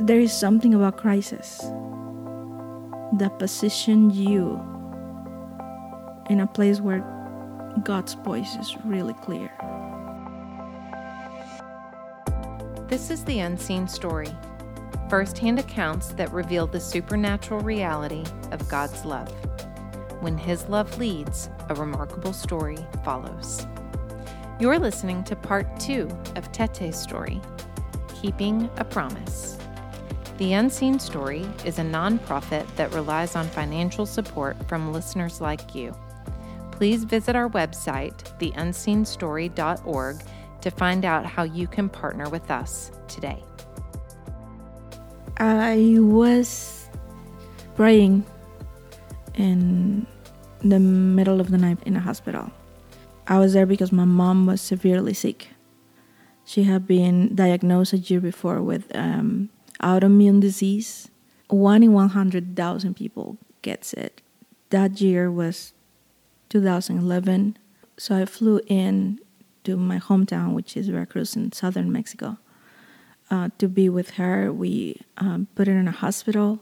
there is something about crisis that positions you in a place where God's voice is really clear. This is the unseen story firsthand accounts that reveal the supernatural reality of God's love. When His love leads, a remarkable story follows. You're listening to part two of Tethe's story, Keeping a Promise. The Unseen Story is a nonprofit that relies on financial support from listeners like you. Please visit our website, theunseenstory.org, to find out how you can partner with us today. I was praying in the middle of the night in a hospital. I was there because my mom was severely sick. She had been diagnosed a year before with um, autoimmune disease. One in 100,000 people gets it. That year was 2011. So I flew in to my hometown, which is Veracruz in southern Mexico, uh, to be with her. We um, put her in a hospital.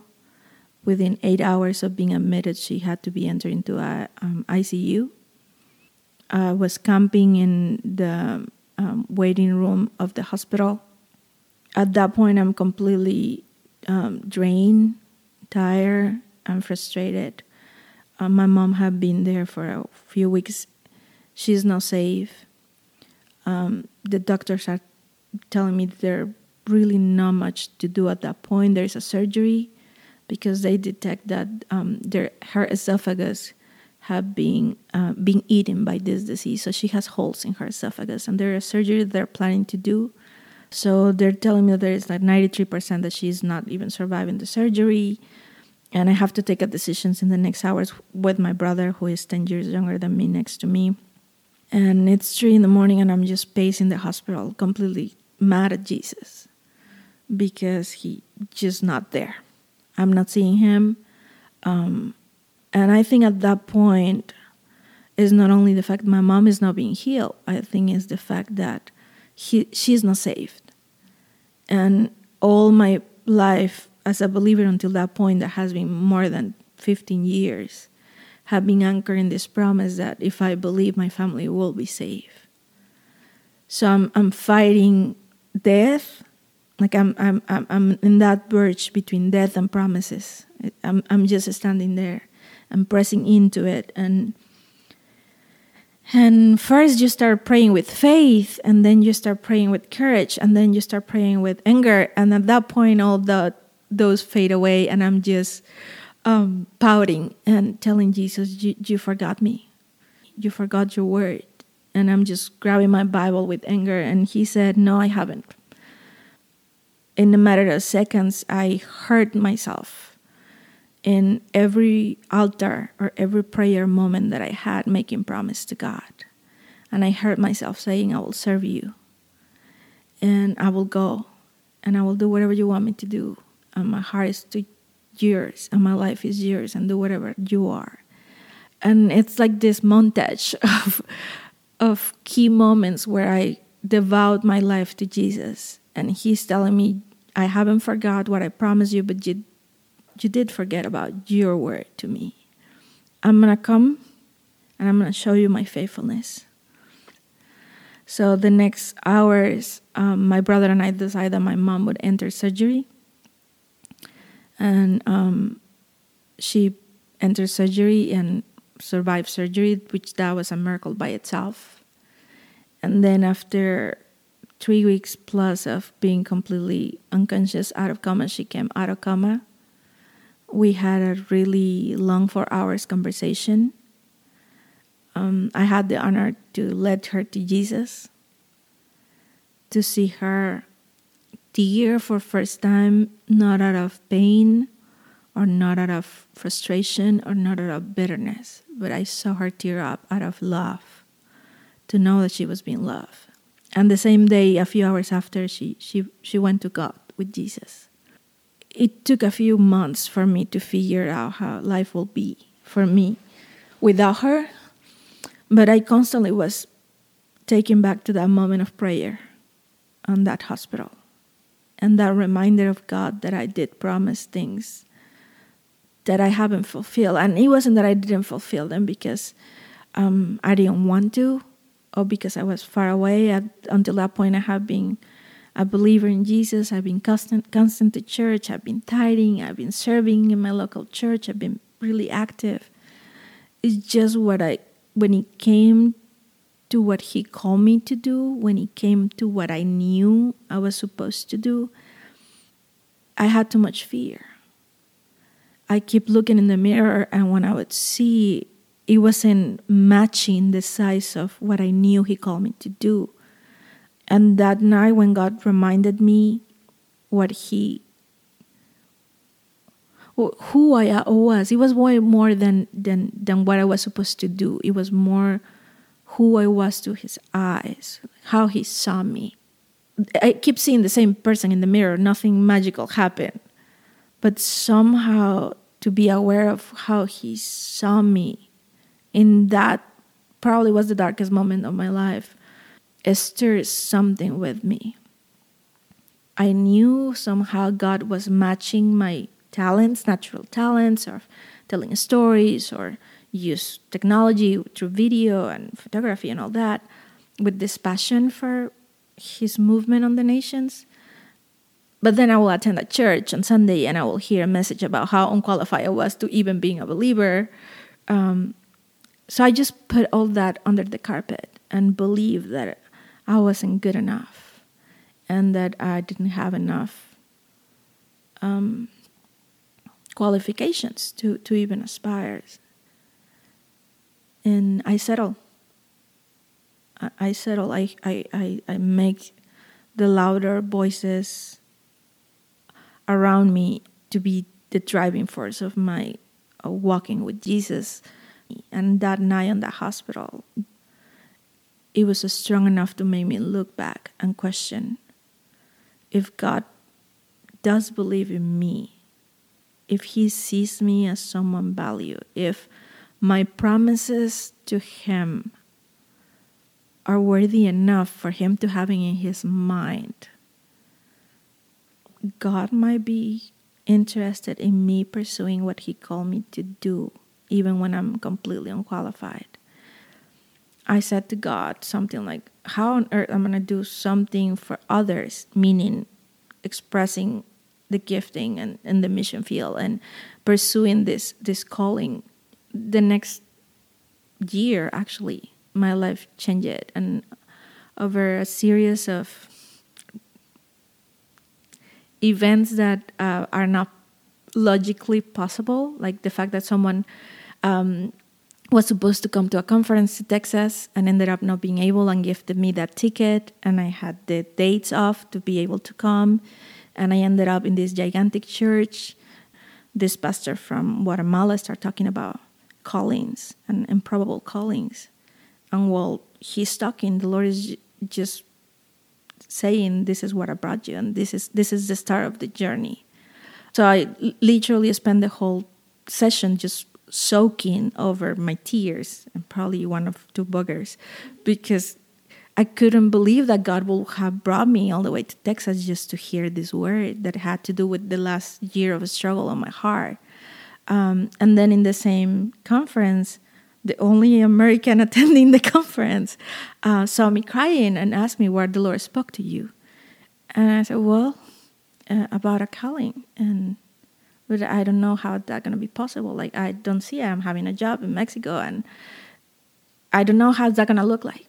Within eight hours of being admitted, she had to be entered into a um, ICU. I was camping in the um, waiting room of the hospital. At that point, I'm completely um, drained, tired, and frustrated. Uh, my mom had been there for a few weeks. She's not safe. Um, the doctors are telling me there's really not much to do at that point. There's a surgery because they detect that um, their her esophagus have been uh, being eaten by this disease. So she has holes in her esophagus, and there's a surgery they're planning to do. So they're telling me that there is like 93% that she's not even surviving the surgery and I have to take a decisions in the next hours with my brother, who is 10 years younger than me, next to me. And it's three in the morning, and I'm just pacing the hospital, completely mad at Jesus because he just not there. I'm not seeing him. Um, and I think at that point is not only the fact my mom is not being healed, I think is the fact that he, she's not saved. And all my life as a believer until that point that has been more than 15 years have been anchored in this promise that if I believe my family will be safe. So I'm I'm fighting death, like I'm I'm I'm, I'm in that verge between death and promises. I'm I'm just standing there and pressing into it and and first you start praying with faith and then you start praying with courage and then you start praying with anger and at that point all the those fade away and I'm just um, pouting and telling Jesus, you, you forgot me. You forgot your word. And I'm just grabbing my Bible with anger. And he said, No, I haven't. In a matter of seconds, I hurt myself in every altar or every prayer moment that I had making promise to God. And I heard myself saying, I will serve you. And I will go. And I will do whatever you want me to do and my heart is to yours and my life is yours and do whatever you are and it's like this montage of of key moments where i devote my life to jesus and he's telling me i haven't forgot what i promised you but you you did forget about your word to me i'm gonna come and i'm gonna show you my faithfulness so the next hours um, my brother and i decided that my mom would enter surgery and um, she entered surgery and survived surgery, which that was a miracle by itself. And then after three weeks plus of being completely unconscious, out of coma, she came out of coma. We had a really long four hours conversation. Um, I had the honor to lead her to Jesus, to see her tear for first time, not out of pain or not out of frustration or not out of bitterness, but I saw her tear up out of love to know that she was being loved. And the same day, a few hours after, she, she, she went to God with Jesus. It took a few months for me to figure out how life will be for me without her, but I constantly was taken back to that moment of prayer on that hospital and that reminder of God that I did promise things that I haven't fulfilled. And it wasn't that I didn't fulfill them because um, I didn't want to or because I was far away. At, until that point, I have been a believer in Jesus. I've been constant, constant to church. I've been tithing. I've been serving in my local church. I've been really active. It's just what I, when it came to what He called me to do, when it came to what I knew I was supposed to do, I had too much fear. I keep looking in the mirror, and when I would see it wasn't matching the size of what I knew He called me to do. And that night, when God reminded me what He, who I was, it was way more than, than, than what I was supposed to do. It was more who I was to His eyes, how He saw me. I keep seeing the same person in the mirror, nothing magical happened. But somehow to be aware of how He saw me in that probably was the darkest moment of my life. Stirs something with me. I knew somehow God was matching my talents, natural talents, or telling stories, or use technology through video and photography and all that, with this passion for His movement on the nations. But then I will attend a church on Sunday and I will hear a message about how unqualified I was to even being a believer. Um, so I just put all that under the carpet and believe that I wasn't good enough and that I didn't have enough um, qualifications to, to even aspire. And I settle. I, settle. I, I, I, I make the louder voices around me to be the driving force of my uh, walking with Jesus and that night in the hospital, it was strong enough to make me look back and question if God does believe in me, if He sees me as someone valued, if my promises to Him are worthy enough for Him to have in His mind. God might be interested in me pursuing what He called me to do even when I'm completely unqualified. I said to God something like, How on earth am I gonna do something for others, meaning expressing the gifting and, and the mission field and pursuing this this calling. The next year actually my life changed and over a series of events that uh, are not logically possible like the fact that someone um, was supposed to come to a conference to Texas and ended up not being able and gifted me that ticket and I had the dates off to be able to come and I ended up in this gigantic church. This pastor from Guatemala started talking about callings and improbable callings. And while he's talking, the Lord is just saying, This is what I brought you and this is this is the start of the journey. So I literally spent the whole session just soaking over my tears and probably one of two boogers because I couldn't believe that God would have brought me all the way to Texas just to hear this word that had to do with the last year of a struggle on my heart. Um, and then in the same conference, the only American attending the conference uh, saw me crying and asked me where the Lord spoke to you. And I said, Well, uh, about a calling. And but I don't know how that's gonna be possible. Like I don't see I'm having a job in Mexico, and I don't know how that gonna look like.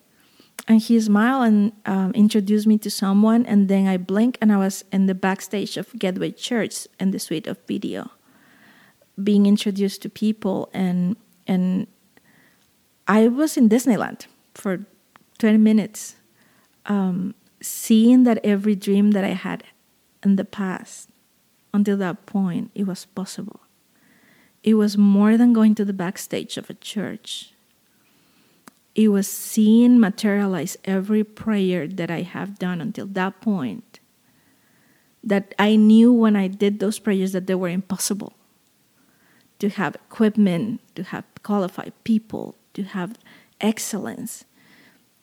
And he smiled and um, introduced me to someone, and then I blinked, and I was in the backstage of Gateway Church in the suite of video, being introduced to people, and and I was in Disneyland for 20 minutes, um, seeing that every dream that I had in the past until that point, it was possible. It was more than going to the backstage of a church. It was seeing materialize every prayer that I have done until that point. That I knew when I did those prayers that they were impossible. To have equipment, to have qualified people, to have excellence.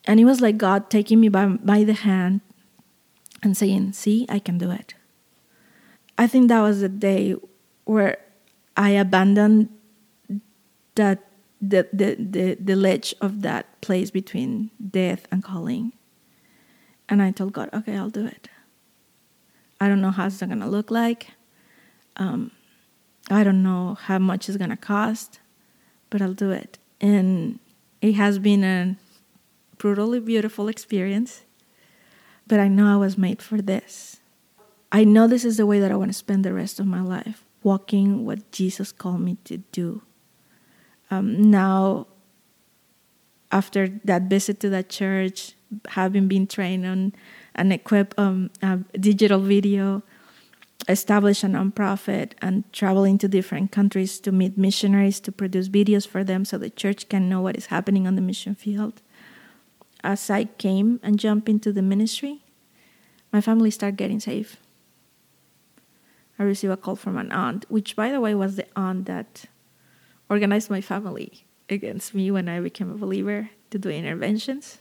And it was like God taking me by, by the hand and saying, See, I can do it. I think that was the day where I abandoned that the, the, the, the ledge of that place between death and calling. And I told God, okay, I'll do it. I don't know how it's gonna look like. Um, I don't know how much it's gonna cost, but I'll do it. And it has been a brutally beautiful experience. But I know I was made for this. I know this is the way that I want to spend the rest of my life, walking what Jesus called me to do. Um, now, after that visit to that church, having been trained on and equipped um, digital video, establish a nonprofit, and traveling to different countries to meet missionaries to produce videos for them so the church can know what is happening on the mission field. As I came and jumped into the ministry, my family started getting saved. I received a call from an aunt, which, by the way, was the aunt that organized my family against me when I became a believer to do interventions.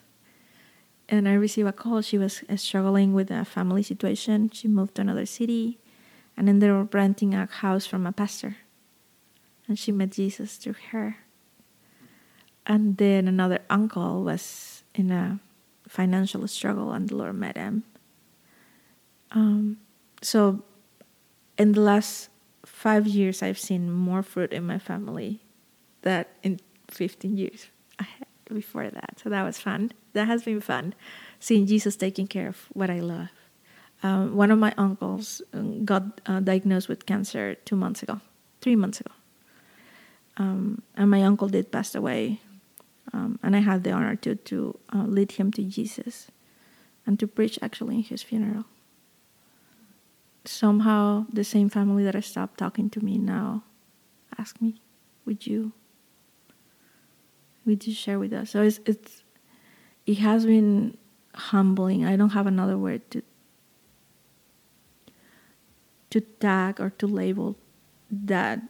And I received a call. She was uh, struggling with a family situation. She moved to another city and ended up renting a house from a pastor. And she met Jesus through her. And then another uncle was in a financial struggle, and the Lord met him. Um, so, in the last five years, I've seen more fruit in my family than in 15 years before that. So that was fun. That has been fun, seeing Jesus taking care of what I love. Um, one of my uncles um, got uh, diagnosed with cancer two months ago, three months ago. Um, and my uncle did pass away. Um, and I had the honor to, to uh, lead him to Jesus and to preach actually in his funeral. Somehow, the same family that I stopped talking to me now ask me, Would you? Would you share with us? So it's, it's it has been humbling. I don't have another word to to tag or to label that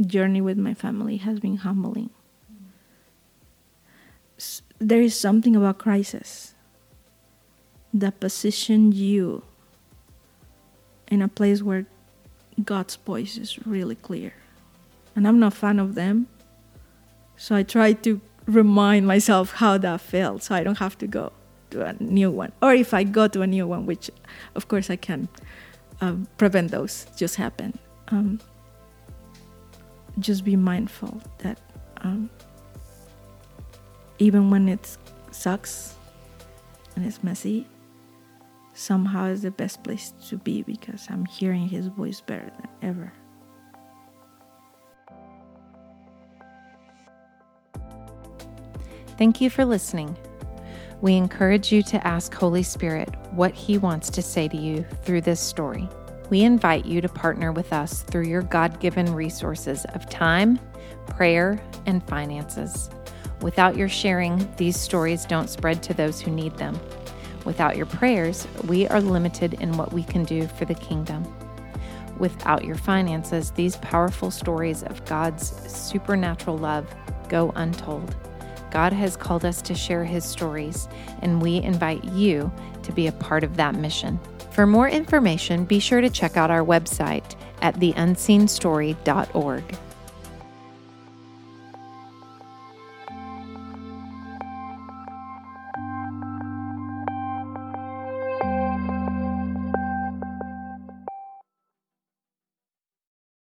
journey with my family has been humbling. There is something about crisis that positions you in a place where God's voice is really clear. And I'm not a fan of them. So I try to remind myself how that felt so I don't have to go to a new one. Or if I go to a new one, which of course I can um, prevent those just happen. Um, just be mindful that um, even when it sucks and it's messy, somehow is the best place to be because I'm hearing his voice better than ever. Thank you for listening. We encourage you to ask Holy Spirit what He wants to say to you through this story. We invite you to partner with us through your God given resources of time, prayer, and finances. Without your sharing, these stories don't spread to those who need them. Without your prayers, we are limited in what we can do for the kingdom. Without your finances, these powerful stories of God's supernatural love go untold. God has called us to share his stories, and we invite you to be a part of that mission. For more information, be sure to check out our website at theunseenstory.org.